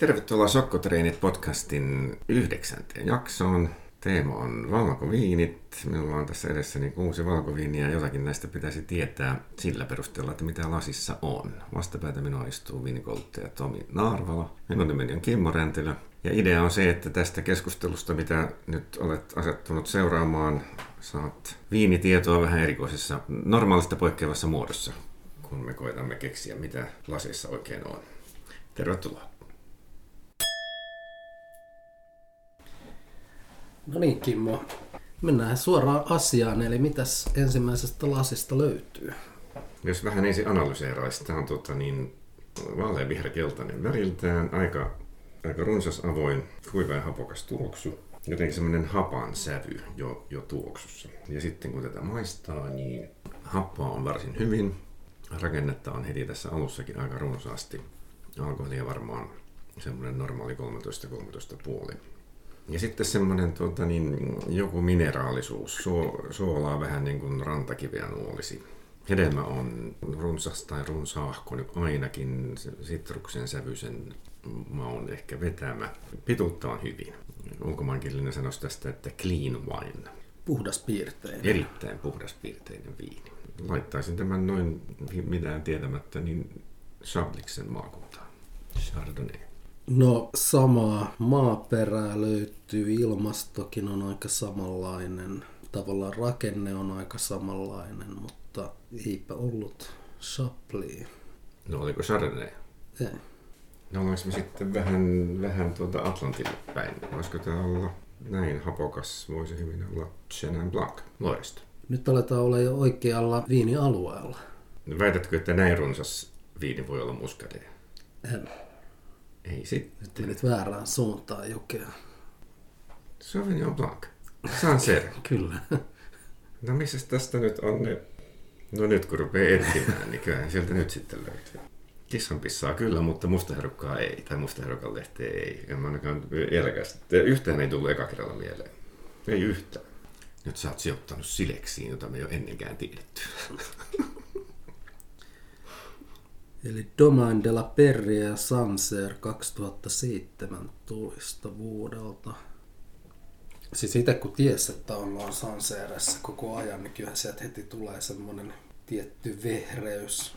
Tervetuloa Sokkotreenit podcastin yhdeksänteen jaksoon. Teema on valkoviinit. Minulla on tässä edessäni kuusi valkoviiniä ja jotakin näistä pitäisi tietää sillä perusteella, että mitä lasissa on. Vastapäätä minua istuu viinikouluttaja Tomi Naarvala. Minun nimeni on Kimmo Räntilä. Ja idea on se, että tästä keskustelusta, mitä nyt olet asettunut seuraamaan, saat viinitietoa vähän erikoisessa, normaalista poikkeavassa muodossa, kun me koetamme keksiä, mitä lasissa oikein on. Tervetuloa. No niin, Kimmo. Mennään suoraan asiaan, eli mitäs ensimmäisestä lasista löytyy? Jos vähän ensin analyseeraisi, tämä on tuota, niin, vaalean keltainen väriltään, aika, aika runsas avoin, kuiva ja hapokas tuoksu. Jotenkin semmoinen hapan sävy jo, jo tuoksussa. Ja sitten kun tätä maistaa, niin happoa on varsin hyvin. Rakennetta on heti tässä alussakin aika runsaasti. Alkoholia varmaan semmoinen normaali 13-13,5 ja sitten semmoinen tuota, niin, joku mineraalisuus, Suo, suolaa vähän niin kuin rantakiveä nuolisi. Hedelmä on runsas tai runsaahko, niin ainakin sitruksen sävyisen maun ehkä vetämä. Pituutta on hyvin. Ulkomaankielinen sanoisi tästä, että clean wine. Puhdas piirteinen. Erittäin puhdas piirteinen viini. Laittaisin tämän noin mitään tietämättä niin Chabliksen maakuntaan. Chardonnay. No samaa maaperää löytyy, ilmastokin on aika samanlainen, tavallaan rakenne on aika samanlainen, mutta eipä ollut Chablis. No oliko Chardonnay? Ei. No ollaanko me sitten vähän, vähän tuota Atlantille päin? Voisiko tämä olla näin hapokas? Voisi hyvin olla Chenin Blanc Loiresta. Nyt aletaan olla jo oikealla viinialueella. Väitätkö, että näin runsas viini voi olla muskadea? En. Ei sitten. Nyt menit väärään suuntaan jokea. Sauvignon Blanc. Sancer. Kyllä. No missä tästä nyt on ne... No nyt kun rupeaa etsimään, niin kyllä sieltä nyt sitten löytyy. Kissan pissaa kyllä, mutta mustaherukkaa ei. Tai mustaherukan lehteä ei. En mä ainakaan eläkästä. Yhtään ei tullut eka kerralla mieleen. Ei yhtään. Nyt sä oot sijoittanut sileksiin, jota me ei ole ennenkään tiedetty. Eli Domain de la Perrier ja Sanser 2017 vuodelta. Siis itse kun ties, että ollaan Sanseressa koko ajan, niin kyllähän sieltä heti tulee semmoinen tietty vehreys.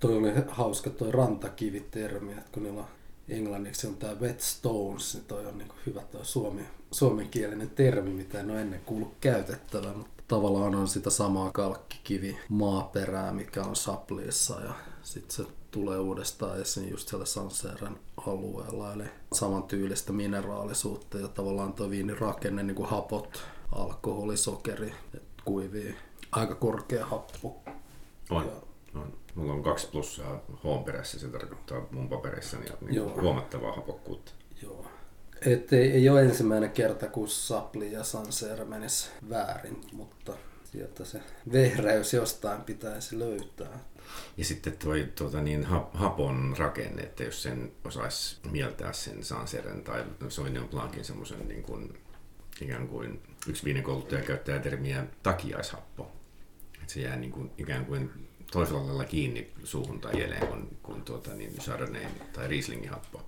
Toi oli hauska toi rantakivitermi, että kun niillä on englanniksi on tämä wet stones, niin toi on niin hyvä toi suomi, suomenkielinen termi, mitä en ole ennen kuullut käytettävän. Mutta tavallaan on sitä samaa kalkkikivi maaperää, mikä on Sapliissa ja sitten se tulee uudestaan esiin just siellä Sanseeren alueella, eli samantyylistä mineraalisuutta ja tavallaan tuo viinin rakenne, niin kuin hapot, alkoholi, sokeri, kuivii, aika korkea happo. On, ja, on. Mulla on kaksi plussaa H perässä, se tarkoittaa mun paperissani niin huomattavaa hapokkuutta. Joo. Et ei, ei ole ensimmäinen kerta, kun Sapli ja Sanseer menis väärin, mutta sieltä se vehreys jostain pitäisi löytää. Ja sitten tuo tuota, niin, hapon rakenne, että jos sen osaisi mieltää sen Sanseren tai Sauvignon Blancin semmoisen niin kuin, ikään kuin yksi viinikouluttaja käyttää termiä takiaishappo. Että se jää niin kuin, ikään kuin toisella lailla kiinni suuhun tai jeleen kuin, kuin tuota, niin Chardonnay tai Rieslingin happo.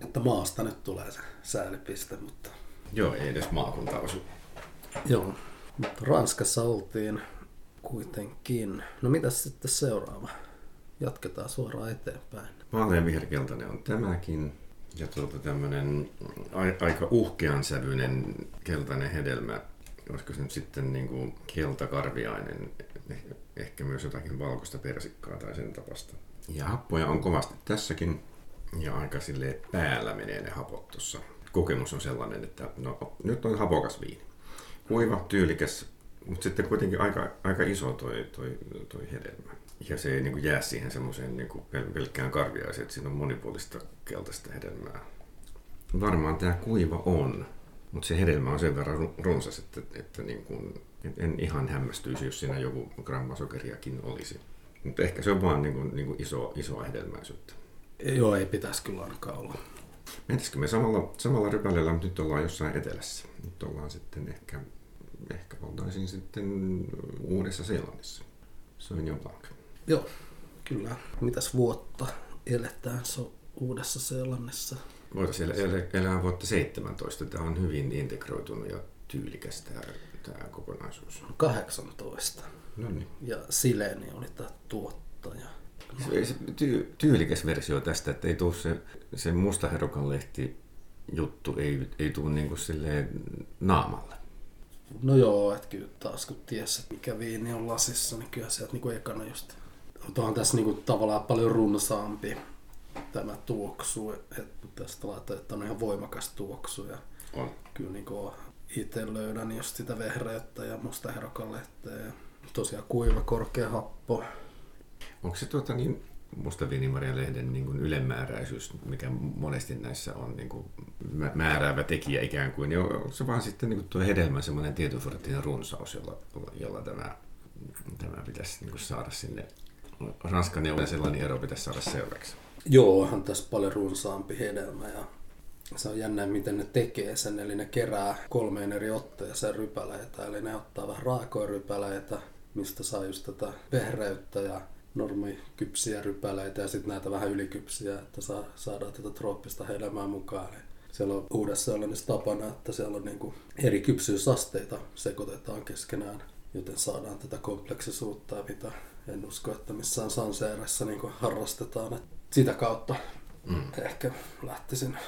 Että maasta nyt tulee se säälipiste, mutta... Joo, ei edes maakunta osu. Joo, mutta Ranskassa oltiin kuitenkin. No mitäs sitten seuraava? Jatketaan suoraan eteenpäin. Vaalean viherkeltainen on tämäkin. Ja tuota tämmöinen aika uhkean sävyinen keltainen hedelmä. Olisiko se nyt sitten niin kuin keltakarviainen, ehkä myös jotakin valkoista persikkaa tai sen tapasta. Ja happoja on kovasti tässäkin. Ja aika sille päällä menee ne hapot tuossa. Kokemus on sellainen, että no, nyt on hapokas viini. Kuiva, tyylikäs, mutta sitten kuitenkin aika, aika iso toi, toi, toi hedelmä. Ja se ei niin kuin jää siihen semmoiseen niin pel- pelkkään karviaiseen, että siinä on monipuolista keltaista hedelmää. Varmaan tämä kuiva on, mutta se hedelmä on sen verran runsas, että, että niin kuin, en ihan hämmästyisi, jos siinä joku gramma sokeriakin olisi. Mutta ehkä se on vaan niin kuin, niin kuin iso, isoa hedelmäisyyttä. Joo, ei pitäisi kyllä ainakaan olla. Mentisikö me samalla, samalla rypäleellä, mutta nyt ollaan jossain etelässä. Nyt ollaan sitten ehkä ehkä oltaisiin sitten Uudessa Seelannissa. Sauvignon Blanc. Joo, kyllä. Mitäs vuotta eletään? Se on Uudessa Seelannissa. Voitaisiin elää, elää vuotta 17. Tämä on hyvin integroitunut ja tyylikäs tämä, tämä kokonaisuus. 18. No niin. Ja Sileni oli tämä tuottaja. Se, se ty, tyylikäs versio tästä, että ei tuu se, se mustaherukan lehti juttu, ei, ei niinku silleen naamalle. No joo, että kyllä taas kun ties, että mikä viini on lasissa, niin kyllä sieltä niinku ekana just... Mutta on tässä niinku tavallaan paljon runsaampi tämä tuoksu, että tästä laittaa, että on ihan voimakas tuoksu ja On. kyllä niinku itse löydän just sitä vehreyttä ja musta lehteä ja tosiaan kuiva, korkea happo. Onko se tuota niin, musta Maria lehden niin kuin ylemmääräisyys, mikä monesti näissä on niin kuin mä- määräävä tekijä ikään kuin, niin onko se vaan sitten niin kuin tuo hedelmän semmoinen tietynforttinen runsaus, jolla, jolla tämä, tämä pitäisi niin kuin saada sinne. Ranskan ja sellainen ero pitäisi saada selväksi. Joo, onhan tässä paljon runsaampi hedelmä ja se on jännä, miten ne tekee sen, eli ne kerää kolmeen eri otteeseen rypäleitä, eli ne ottaa vähän raakoja rypäleitä, mistä saa just tätä vehreyttä ja normi kypsiä rypäleitä ja sitten näitä vähän ylikypsiä, että saa, saadaan tätä trooppista hedelmää mukaan. Eli siellä on uudessa sellainen tapana, että siellä on niinku eri kypsyysasteita sekoitetaan keskenään, joten saadaan tätä kompleksisuutta, mitä en usko, että missään Sanseeressa niinku harrastetaan. Et sitä kautta Mm. ehkä lähtisin,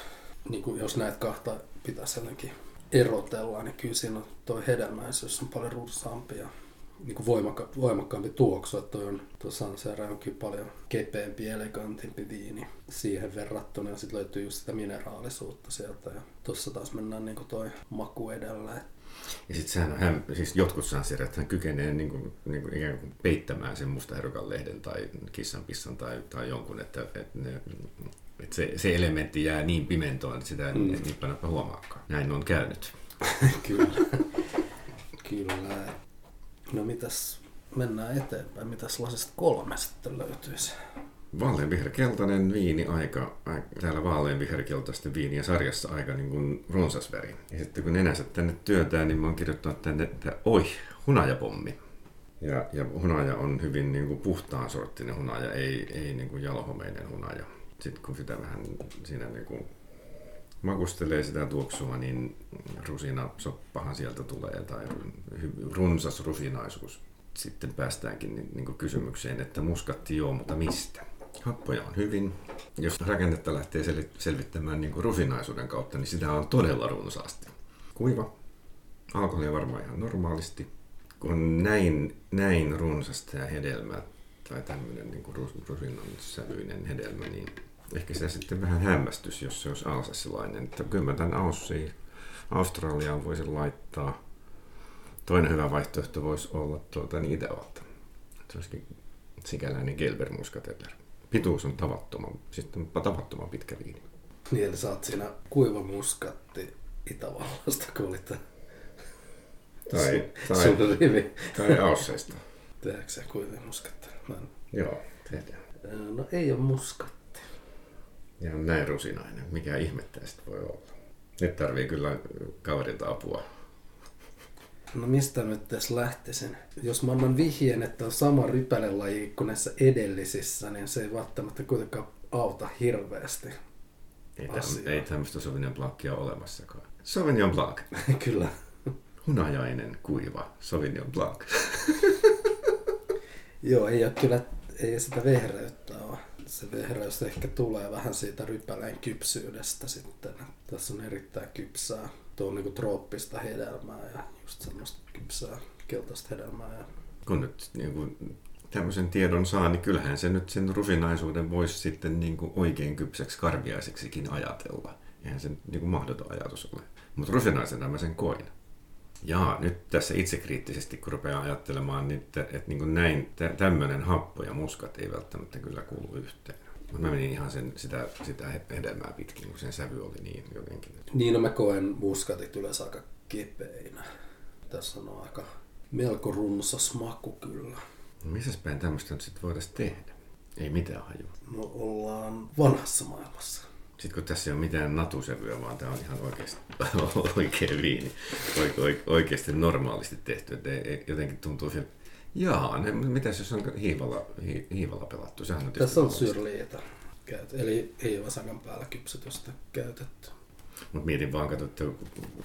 niin kuin jos näitä kahta pitäisi jotenkin erotella, niin kyllä siinä on toi hedelmäisyys on paljon runsaampi ja niin kuin voimakka, voimakkaampi tuoksu, että toi on tuo Sancerre onkin paljon kepeämpi, elegantimpi viini siihen verrattuna ja sitten löytyy just sitä mineraalisuutta sieltä ja tuossa taas mennään niin kuin toi maku edellä. Ja sitten sehän on, hän, siis jotkut sansirat, että hän kykenee niin kuin, niin kuin ikään kuin peittämään sen mustaherukan lehden tai kissan pissan tai, tai jonkun, että, että, ne, että se, se, elementti jää niin pimentoon, että sitä mm. ei niin paljon huomaakaan. Näin on käynyt. Kyllä. Kyllä. No mitäs, mennään eteenpäin. Mitäs lasista kolme sitten löytyisi? Vaaleanviherkeltainen viini aika, täällä vaaleanviherkeltaisten viinien sarjassa aika niin kuin runsasväri. Ja sitten kun nenänsä tänne työtään, niin mä oon kirjoittanut tänne, että oi, hunajapommi. Ja, ja hunaja on hyvin niin kuin puhtaan sorttinen hunaja, ei, ei niin kuin jalohomeinen hunaja. Sitten kun sitä vähän siinä niin kuin makustelee sitä tuoksua, niin rusina soppahan sieltä tulee tai runsas rusinaisuus. Sitten päästäänkin niin, niin kysymykseen, että muskatti joo, mutta mistä? Happoja on hyvin. Jos rakennetta lähtee sel- selvittämään niin rusinaisuuden kautta, niin sitä on todella runsaasti. Kuiva. Alkoholia varmaan ihan normaalisti. Kun on näin, näin runsasta ja hedelmä tai tämmöinen niin rusinan sävyinen hedelmä, niin ehkä se sitten vähän hämmästys, jos se olisi alsassilainen. Että kyllä mä tämän Aussiin, Australiaan voisin laittaa. Toinen hyvä vaihtoehto voisi olla tuota, niin Itävalta. Se olisikin sikäläinen Gelber Muscateller. Pituus on tavattoman, sitten tavattoman pitkä viini. Niin, eli sä oot siinä kuiva muskatti Itävallasta, kun olit Tai, tai, sun rivi. tai Ausseista. Tehdäänkö se kuiva muskatti? Mä en... Joo, tehdään. No ei ole muskatti. Ja on näin rusinainen. Mikä ihmettä sitten voi olla. Nyt tarvii kyllä kaverilta apua. No mistä nyt tässä lähtisin? Jos mä annan vihjeen, että on sama rypälelaji kuin näissä edellisissä, niin se ei välttämättä kuitenkaan auta hirveästi. Ei, täm, ei tämmöistä Sauvignon Blancia ole olemassakaan. Sauvignon Blanc. Kyllä. Hunajainen, kuiva Sauvignon Blanc. Joo, ei ole kyllä, ei sitä vehreyttä. Se vehreys ehkä tulee vähän siitä rypäleen kypsyydestä sitten. Tässä on erittäin kypsää, tuo on niinku trooppista hedelmää ja just semmoista kypsää keltaista hedelmää. Ja... Kun nyt niin kuin, tämmöisen tiedon saa, niin kyllähän se nyt sen rusinaisuuden voisi sitten niin kuin oikein kypsäksi karviaiseksikin ajatella. Eihän se niin kuin mahdoton ajatus ole. Mutta rusinaisena mä sen koin. Ja nyt tässä itsekriittisesti, kun rupeaa ajattelemaan, niin että, että niin kuin näin tä, tämmöinen happo ja muskat ei välttämättä kyllä kuulu yhteen. Mutta mä menin ihan sen, sitä, sitä hedelmää pitkin, kun sen sävy oli niin jotenkin. Niin, no mä koen muskatit yleensä aika kepeinä. Tässä on aika melko runsas maku kyllä. No, missäs päin tämmöistä nyt sitten voitaisiin tehdä? Ei mitään hajua. No ollaan vanhassa maailmassa. Sitten kun tässä ei ole mitään natusävyä, vaan tämä on ihan oikeasti oikea viini. Oike, oike, oikeasti normaalisti tehty. Että ei, jotenkin tuntuu siltä, jaa, ne, mitäs jos on hiivalla, hi, hiivalla pelattu? Sehän on Tässä on syrliitä. käyt, eli hiivasakan päällä kypsytystä käytetty. Mutta mietin vaan, kato, että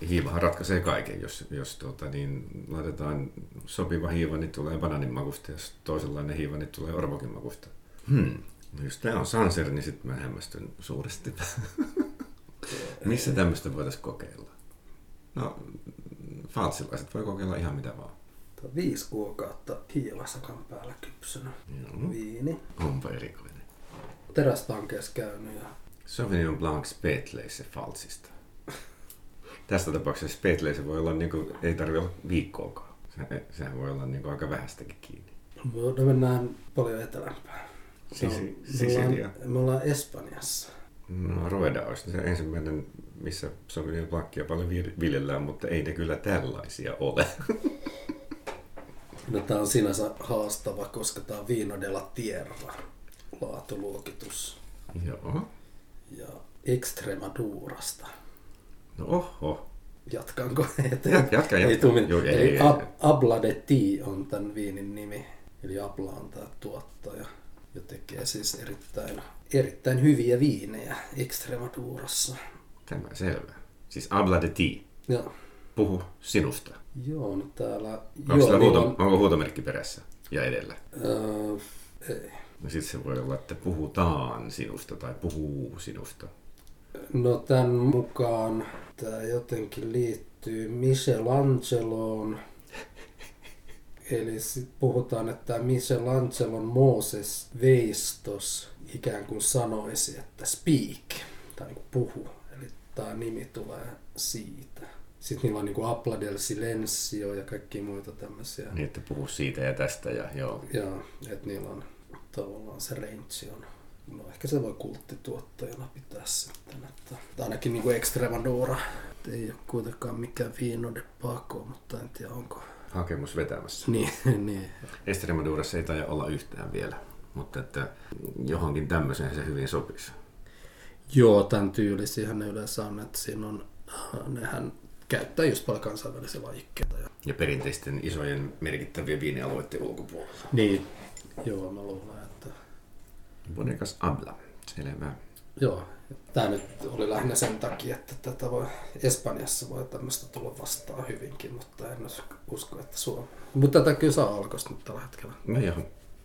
hiivahan ratkaisee kaiken. Jos, jos tuota, niin laitetaan sopiva hiiva, niin tulee bananin makusta. Jos toisenlainen hiiva, niin tulee orvokin makusta. Hmm. No jos tämä on Sanser, niin sitten mä hämmästyn suuresti. Missä tämmöistä voitaisiin kokeilla? No, falsilaiset voi kokeilla ihan mitä vaan. Viisi kuukautta hiivasakan päällä kypsynyt Joo. viini. Onpa erikoinen. Terästankeessa käynyt ja Sauvignon Blanc Spätleise Falsista. Tässä tapauksessa Spätleise voi olla, niin kuin, ei tarvitse olla viikkoakaan. Se, sehän voi olla niin kuin, aika vähästäkin kiinni. no me paljon etelämpää. Sisi- me, Sisilia. ollaan, me ollaan Espanjassa. No Rueda olisi se ensimmäinen, missä Sauvignon Blancia paljon viljellään, mutta ei ne kyllä tällaisia ole. No, tämä on sinänsä haastava, koska tämä on Vino della Tierra laatuluokitus. Joo. Ja Extremadurasta. No oho. Jatkanko? Että Jat- jatka, Ei jatka. tuu Joo, ei, Eli ei, ei. Ab- Abla de Ti on tämän viinin nimi. Eli Abla on tämä tuottaja ja tekee siis erittäin, erittäin hyviä viinejä Extremadurassa. Tämä selvä. Siis habla de ti. Ja, Puhu sinusta. joo, no täällä... Onko, joo, joo, niin huuto, on, onko huutomerkki perässä ja edellä? öö, ei. No sitten se voi olla, että puhutaan sinusta tai puhuu sinusta. No tämän mukaan tämä jotenkin liittyy Michelangeloon. Eli sit puhutaan, että Michelangelon Moses Veistos ikään kuin sanoisi, että speak, tai niin puhu. Eli tämä nimi tulee siitä. Sitten niillä on niin kuin Apla del Silencio ja kaikki muita tämmöisiä. Niin, että puhu siitä ja tästä ja joo. Joo, että niillä on tavallaan se range on. No ehkä se voi kulttituottajana pitää sitten. Että, ainakin niin kuin Extremadura. Ei ole kuitenkaan mikään Vino de Paco, mutta en tiedä onko. Hakemus vetämässä. Niin, niin. Estremadurassa ei taida olla yhtään vielä, mutta että johonkin tämmöiseen se hyvin sopisi. Joo, tämän tyylisiähän ne yleensä on, että siinä on, nehän käyttää just paljon kansainvälisiä lajikkeita. Ja... Ja perinteisten isojen merkittävien viinialueiden ulkopuolella. Niin, joo, mä luulen, että Bodegas Abla. Selvä. Joo, tämä nyt oli lähinnä sen takia, että tätä voi, Espanjassa voi tämmöistä tulla vastaan hyvinkin, mutta en usko, että Suomi. Mutta tätä kyllä saa alkoista nyt tällä hetkellä. No joo.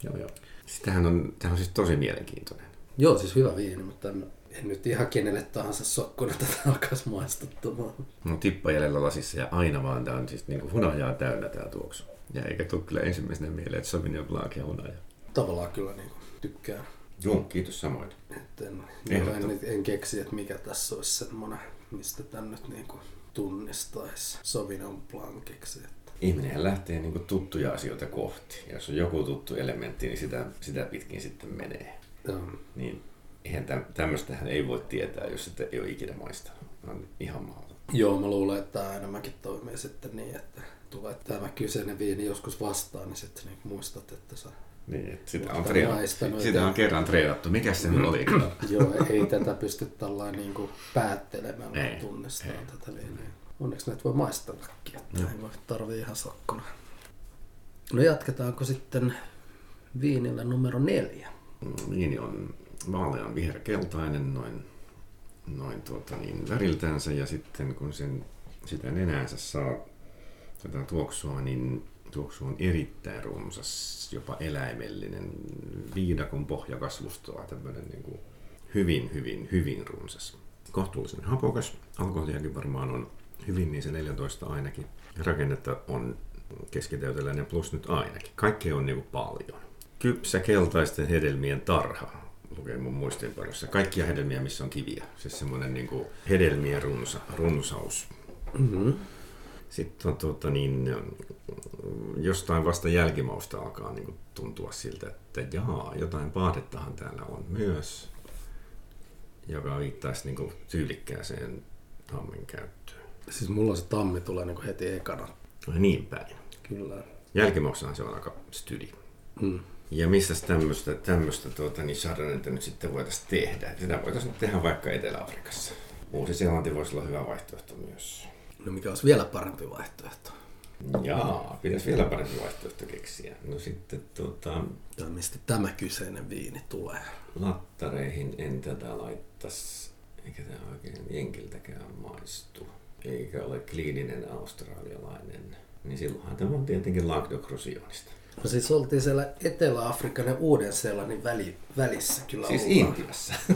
joo, joo. Sitähän on, tämä on siis tosi mielenkiintoinen. Joo, siis hyvä viini, mutta en, en nyt ihan kenelle tahansa sokkuna tätä alkaisi maistuttamaan. No tippa jäljellä lasissa ja aina vaan tämä on siis niin kuin hunajaa täynnä tämä tuoksu. Ja eikä tule kyllä ensimmäisenä mieleen, että Sauvignon Blanc ja hunaja. Tavallaan kyllä niin kuin, tykkään. Joo, kiitos samoin. Et en, en, en, keksi, että mikä tässä olisi semmoinen, mistä tän nyt niin kuin tunnistaisi Sauvignon Blanciksi. Että. Ihminenhän lähtee niin kuin tuttuja asioita kohti. Ja jos on joku tuttu elementti, niin sitä, sitä pitkin sitten menee. Joo. Niin eihän täm, tämmöistähän ei voi tietää, jos sitä ei ole ikinä maistanut. On ihan mahdotonta. Joo, mä luulen, että tämä enemmänkin toimii sitten niin, että tulee tämä kyseinen viini joskus vastaan, niin sitten niin muistat, että sä... Niin, sitä on, maistanut, Sitä on kerran treenattu. Mikä se nyt oli? Joo, ei tätä pysty tällainen niin kuin päättelemään, Ei, vaan tunnistamaan ei. tätä viiniä. Onneksi näitä voi maistellakin, että Joo. ei voi tarvii ihan sokkona. No jatketaanko sitten viinillä numero neljä? Viini on vaalean viherkeltainen noin, noin tuota niin, väriltänsä ja sitten kun sen, sitä nenäänsä saa tätä tuoksua, niin tuoksu on erittäin runsas, jopa eläimellinen, viidakon pohjakasvustoa, tämmöinen niin kuin hyvin, hyvin, hyvin runsas. Kohtuullisen hapokas, alkoholiakin varmaan on hyvin, niin se 14 ainakin. Rakennetta on keskitäyteläinen plus nyt ainakin. Kaikkea on niin kuin paljon. Kypsä keltaisten hedelmien tarha, lukee mun muistinpanossa. Kaikkia hedelmiä, missä on kiviä. Siis semmoinen niin kuin hedelmien runsa, runsaus. Mm-hmm. Sitten on tuota, niin, jostain vasta jälkimausta alkaa niin kuin, tuntua siltä, että jaa, jotain paadettahan täällä on myös, joka viittaisi niin kuin, tyylikkääseen tammen käyttöön. Siis mulla se tammi tulee niin kuin heti ekana. Ai niin päin. Kyllä. Jälkimaussahan se on aika stydi. Mm. Ja missä tämmöistä, tämmöistä tuota, niin Chardonnayta nyt sitten voitaisiin tehdä? Sitä voitaisiin nyt tehdä vaikka Etelä-Afrikassa. Uusi-Seelanti voisi olla hyvä vaihtoehto myös. No mikä olisi vielä parempi vaihtoehto? Jaa, pitäisi vielä parempi vaihtoehto keksiä. No sitten tuota, Tai mistä tämä kyseinen viini tulee? lattareihin en tätä laittas, eikä tämä oikein jenkiltäkään maistu. Eikä ole kliininen australialainen. Niin silloinhan tämä on tietenkin Languedoc-Roussillonista. No siis oltiin siellä Etelä-Afrikan ja Uuden-Seelannin väli, välissä kyllä Siis ollaan. Intiassa.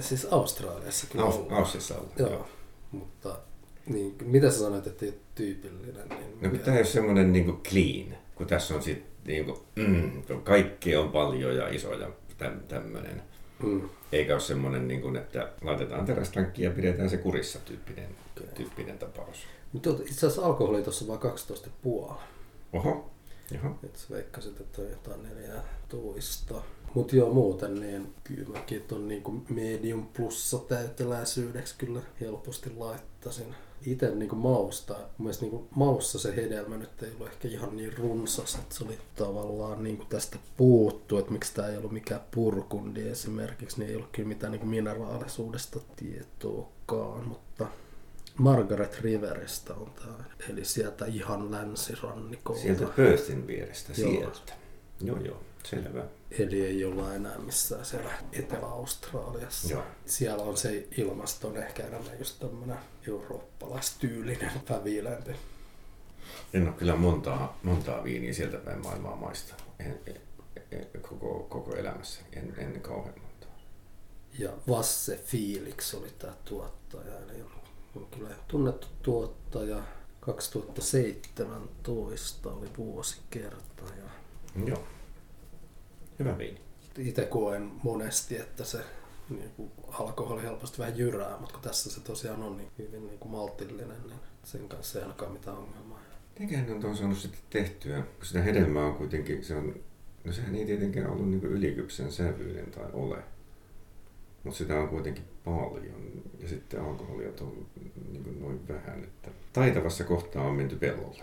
Siis Australiassa kyllä Aus, ollaan. Aussissa ollaan. Joo, mutta niin, mitä sä sanoit, että ei ole tyypillinen? Niin No kun tämä ei ole semmoinen niin clean, kun tässä on sitten niin kuin, mm, kaikki on paljon ja iso ja täm, tämmöinen. mm, Eikä ole semmoinen, niin kuin, että laitetaan terästankki ja pidetään se kurissa tyyppinen, tyyppinen tapaus. mutta itse asiassa alkoholi tuossa vaan 12,5. Oho, Jaha. Et sä että on jotain 14. Mutta joo, muuten niin kyllä mäkin ton niinku medium plussa täyteläisyydeksi kyllä helposti laittaisin. Itse niinku mausta, mun niinku maussa se hedelmä nyt ei ollut ehkä ihan niin runsas, että se oli tavallaan niinku tästä puuttu, että miksi tämä ei ollut mikään purkundi esimerkiksi, niin ei ollut kyllä mitään niinku mineraalisuudesta tietoakaan, mutta Margaret Riveristä on tämä, eli sieltä ihan länsirannikolta. Sieltä Perthin vierestä, Joo. sieltä. Joo, joo, selvä. Eli ei olla enää missään siellä Etelä-Australiassa. Joo. Siellä on se ilmasto on ehkä enemmän just tämmönen eurooppalaistyylinen, vävilempi. En ole kyllä montaa, montaa viiniä sieltä päin maailmaa maistanut. En, en, en, koko, koko elämässä. En, en kauhean montaa. Ja Vasse Felix oli tämä tuottaja, eli on kyllä tunnettu tuottaja. 2017 oli vuosikerta ja Joo. Hyvä viini. itse koen monesti, että se niin kuin alkoholi helposti vähän jyrää, mutta kun tässä se tosiaan on niin hyvin niin kuin maltillinen, niin sen kanssa ei ainakaan mitään ongelmaa. Mitenköhän ne on tuon saanut sitten tehtyä? Kun sitä hedelmää on kuitenkin, se on, no sehän ei tietenkään ollut niin ylikypsen sävyinen tai ole. Mutta sitä on kuitenkin paljon. Ja sitten alkoholia on niin kuin noin vähän. Että taitavassa kohtaa on menty pellolle.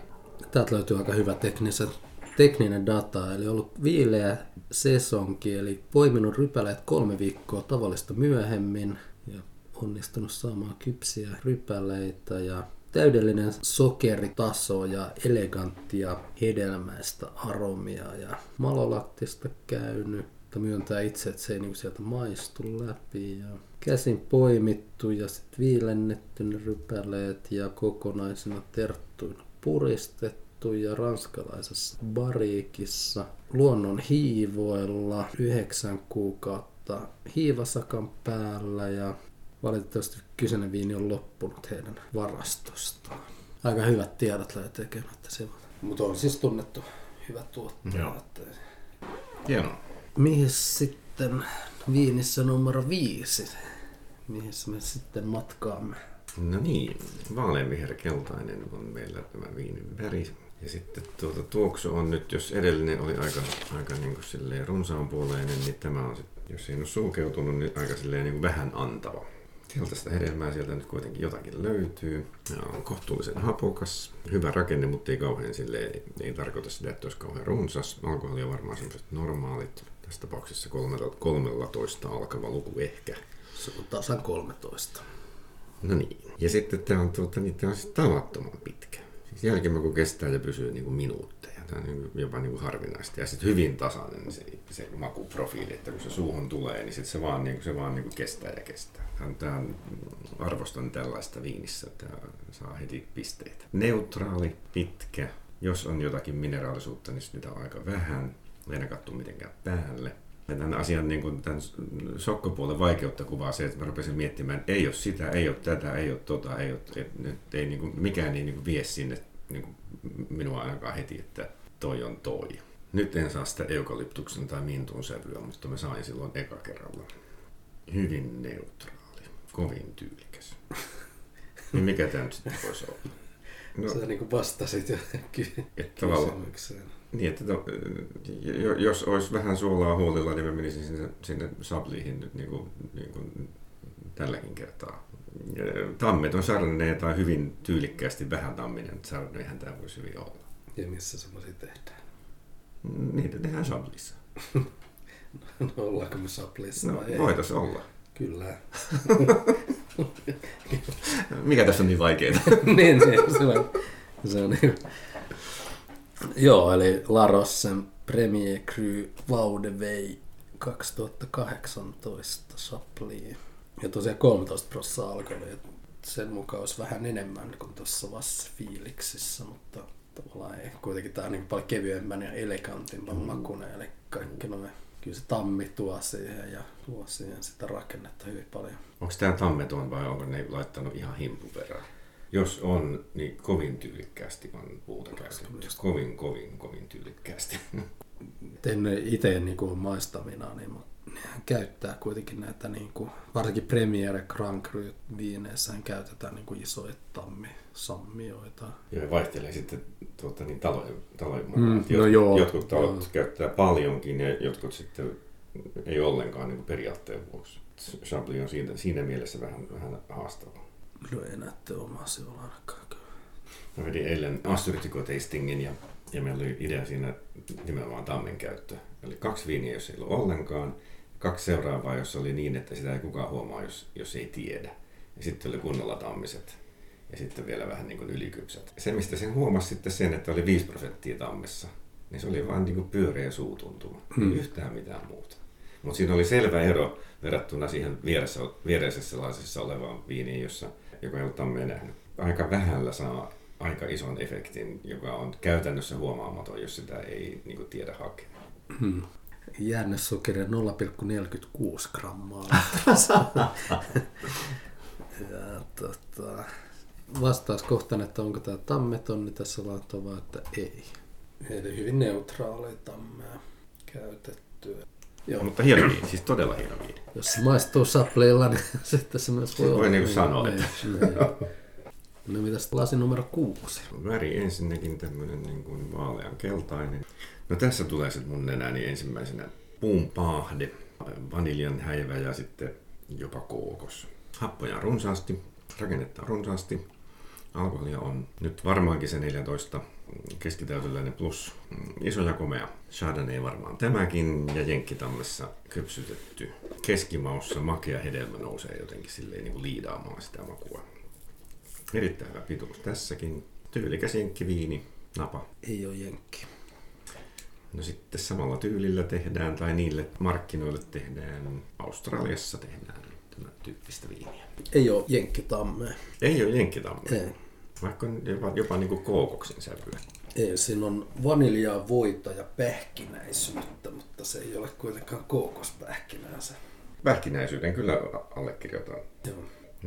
Täältä löytyy aika hyvä teknisen, tekninen data, eli ollut viileä sesonki, eli poiminut rypäleet kolme viikkoa tavallista myöhemmin ja onnistunut saamaan kypsiä rypäleitä ja täydellinen sokeritaso ja eleganttia hedelmäistä aromia ja malolaktista käynyt, mutta myöntää itse, että se ei niinku sieltä maistu läpi ja käsin poimittu ja sitten viilennetty ne rypäleet ja kokonaisina terttuina puristettu ja ranskalaisessa bariikissa luonnon hiivoilla yhdeksän kuukautta hiivasakan päällä ja valitettavasti kyseinen viini on loppunut heidän varastostaan. Aika hyvät tiedot löi tekemättä sieltä. Mutta on siis tunnettu hyvä tuottaja. Joo. Hienoa. Mihin sitten viinissä numero viisi? Mihin me sitten matkaamme? No niin, vaaleanviherkeltainen on meillä tämä viinin väri. Ja sitten tuota, tuoksu on nyt, jos edellinen oli aika, aika niin kuin silleen runsaanpuoleinen, niin tämä on sitten, jos ei ole sulkeutunut, niin aika silleen niin vähän antava. Keltaista hedelmää sieltä nyt kuitenkin jotakin löytyy. Ja on kohtuullisen hapokas. Hyvä rakenne, mutta ei kauhean silleen, ei, tarkoita sitä, että olisi kauhean runsas. Alkoholi on varmaan semmoiset normaalit. Tässä tapauksessa 13 alkava luku ehkä. Se on tasan 13. No niin. Ja sitten tämä on, tuota, niin tämä on siis tavattoman pitkä. Siis jälkimaku kestää ja pysyy niin kuin minuutteja. Tämä on niin kuin, jopa niin kuin harvinaista. Ja sitten hyvin tasainen se, se makuprofiili, että kun se suuhun tulee, niin sit se vaan, niin kuin, se vaan niin kuin kestää ja kestää. Tämä on, tämä on, arvostan tällaista viinissä, että saa heti pisteitä. Neutraali, pitkä. Jos on jotakin mineraalisuutta, niin sitä on aika vähän. Ei aina katso mitenkään päälle. Ja tämän asian niin kuin tämän sokkopuolen vaikeutta kuvaa se, että mä rupesin miettimään, että ei ole sitä, ei ole tätä, ei ole tota, ei ole, et, nyt ei, niin kuin, mikään ei niin kuin vie sinne niin kuin minua ainakaan heti, että toi on toi. Nyt en saa sitä eukalyptuksen tai mintun sävyä, mutta mä sain silloin eka kerralla. Hyvin neutraali, kovin tyylikäs. Niin mikä tämä nyt sitten voisi olla? No. Sä niin kuin vastasit jo ky- kysymykseen. Niin, että to, jo- jos olisi vähän suolaa huolilla, niin mä menisin sinne, sinne sabliihin nyt niin kuin, niin kuin tälläkin kertaa. Tammet on sarninen tai hyvin tyylikkäästi vähän tamminen. Sarneinhän tämä voisi hyvin olla. Ja missä semmoisia tehdään? Niitä tehdään sablissa. No ollaanko me saplissa No, vai olla. Kyllä. Mikä tässä on niin vaikeaa? niin, niin, se on, se on niin. Joo, eli La Rossen Premier Cru Vaudevei 2018 Chaplin. Ja tosiaan 13 prosenttia alkoholia. Sen mukaan olisi vähän enemmän kuin tuossa Vasse Fiiliksissä, mutta tavallaan ei. Kuitenkin tämä on niin paljon kevyemmän ja elegantimman mm. makunen, eli kaikki noin. Kyllä se tammi tuo siihen ja tuo siihen sitä rakennetta hyvin paljon. Onko tämä tammeton vai onko ne laittanut ihan himpu verran? Jos on, niin kovin tyylikkäästi on puuta käytetty. Kovin, kovin, kovin tyylikkäästi. En itse niin kuin maistamina, niin käyttää kuitenkin näitä, niin kuin, varsinkin Premiere Grand Cru viineissään käytetään niin kuin isoja tammi sammioita. Ja vaihtelee sitten tuota, niin talojen, talojen mukaan. Mm, no joo, jotkut talot joo. käyttää paljonkin ja jotkut sitten ei ollenkaan niin kuin periaatteen vuoksi. Chablis on siinä, siinä mielessä vähän, vähän haastava. No ei näette omaa sivulla ainakaan. Mä vedin eilen Asturtiko-tastingin ja, ja meillä oli idea siinä nimenomaan tammen käyttö. Eli kaksi viiniä, jos ei ollut ollenkaan. Kaksi seuraavaa, jos oli niin, että sitä ei kukaan huomaa, jos, jos ei tiedä. Ja sitten oli kunnolla tammiset. Ja sitten vielä vähän niin kuin ylikypsät. Se, mistä sen huomasi sitten sen, että oli 5 prosenttia tammessa, niin se oli vain niin kuin pyöreä suutuntuma. Hmm. Yhtään mitään muuta. Mutta siinä oli selvä ero verrattuna siihen vieressä, viereisessä sellaisessa olevaan viiniin, jossa joka ei ole tammea nähnyt. Aika vähällä saa aika ison efektin, joka on käytännössä huomaamaton, jos sitä ei niin kuin, tiedä hakea. Hmm. Jäännössokeri 0,46 grammaa. ja, tota, vastauskohtaan, että onko tämä tammetonni tässä laittaa vai että ei. Eli hyvin neutraali tammea käytetty. Joo. Mutta hieno viini, siis todella hieno viini. Jos se maistuu sapleilla, niin sitten se myös voi olla. Voi niin kuin sanoa, että... No mitäs lasi numero kuusi? Väri ensinnäkin tämmöinen niin kuin vaalean keltainen. No tässä tulee sitten mun nenäni ensimmäisenä puun paahde, vaniljan häivä ja sitten jopa kookos. Happoja runsaasti, rakennetta runsaasti. Alkoholia on nyt varmaankin se 14 keskitäyteläinen plus iso ja komea. Chardonnay varmaan tämäkin ja Jenkkitammessa kypsytetty. Keskimaussa makea hedelmä nousee jotenkin silleen niin kuin liidaamaan sitä makua. Erittäin hyvä pituus tässäkin. Tyylikäs jenkkiviini, napa. Ei ole jenkki. No sitten samalla tyylillä tehdään, tai niille markkinoille tehdään, Australiassa tehdään tämän tyyppistä viiniä. Ei ole jenkkitammea. Ei ole jenkkitammea. Ei. Vaikka jopa, jopa niin kuin kookoksin sävyä. Ei, siinä on vaniljaa, voita ja pähkinäisyyttä, mutta se ei ole kuitenkaan kookospähkinää se. Pähkinäisyyden kyllä allekirjoitan. Joo.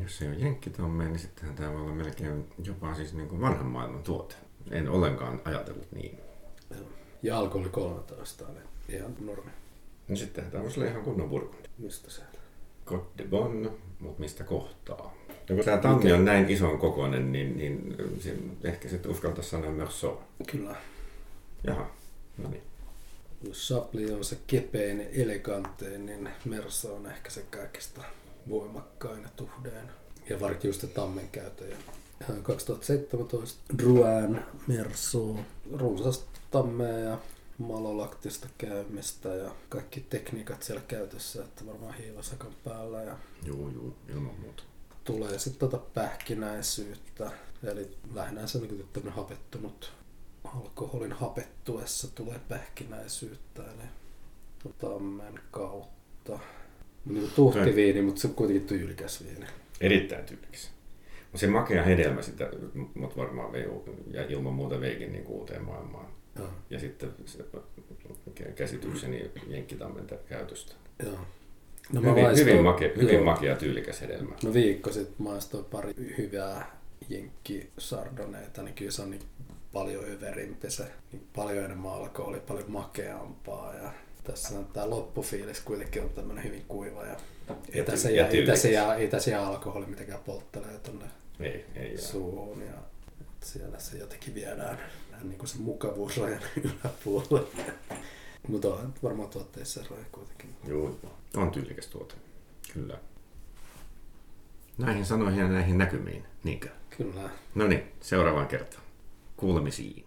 Jos se on jenkkitammea, niin sittenhän tämä voi olla melkein jopa siis niin kuin vanhan maailman tuote. En ollenkaan ajatellut niin. Joo. Ja alkoholi 13, eli ihan normi. No sittenhän tämä voisi olla ihan kunnon burgundi. Mistä se? Côte de Bonne, mutta mistä kohtaa? Ja kun tämä tammi on näin ison kokoinen, niin, niin ehkä sitten uskaltaa sanoa myös so. Kyllä. Jaha, no niin. Jos Sapli on se kepein, elegantein, niin Merso on ehkä se kaikista voimakkain ja tuhdeen. Ja varsinkin just tammen käytö. 2017 Druan Merso, runsas tammea ja malolaktista käymistä ja kaikki tekniikat siellä käytössä, että varmaan hiivasakan päällä. Ja joo, joo, ilman muuta. Tulee sitten tota pähkinäisyyttä, eli lähinnä se niin tämmöinen hapettunut alkoholin hapettuessa tulee pähkinäisyyttä, eli tammen kautta. Niin tuhti viini, mutta se on kuitenkin tyylikäs viini. Erittäin tyylikäs. Se makea hedelmä sitä, mutta varmaan vei, ja ilman muuta veikin niin uuteen maailmaan. Ja, ja sitten se, käsitykseni Jenkkitammen käytöstä. Joo. No, hyvin, maistoin, hyvin, make, hyvin joo. makea tyylikäs hedelmä. No viikko sitten maistoin pari hyvää Jenkki Sardoneita, niin kyllä se on niin paljon överimpi se, niin paljon enemmän alkoholi, paljon makeampaa ja tässä on tämä loppufiilis kuitenkin on tämmöinen hyvin kuiva ja ei tässä, ja, jää alkoholi mitenkään polttelee tuonne ei, ei suuhun ja siellä se jotenkin viedään niin kuin se mukavuusrajan yläpuolelle. Mutta on varmaan tuotteissa eroja kuitenkin. Joo, on tyylikäs tuote. Kyllä. Näihin sanoihin ja näihin näkymiin, niinkö? Kyllä. No niin, seuraavaan kertaan. Kuulemisiin.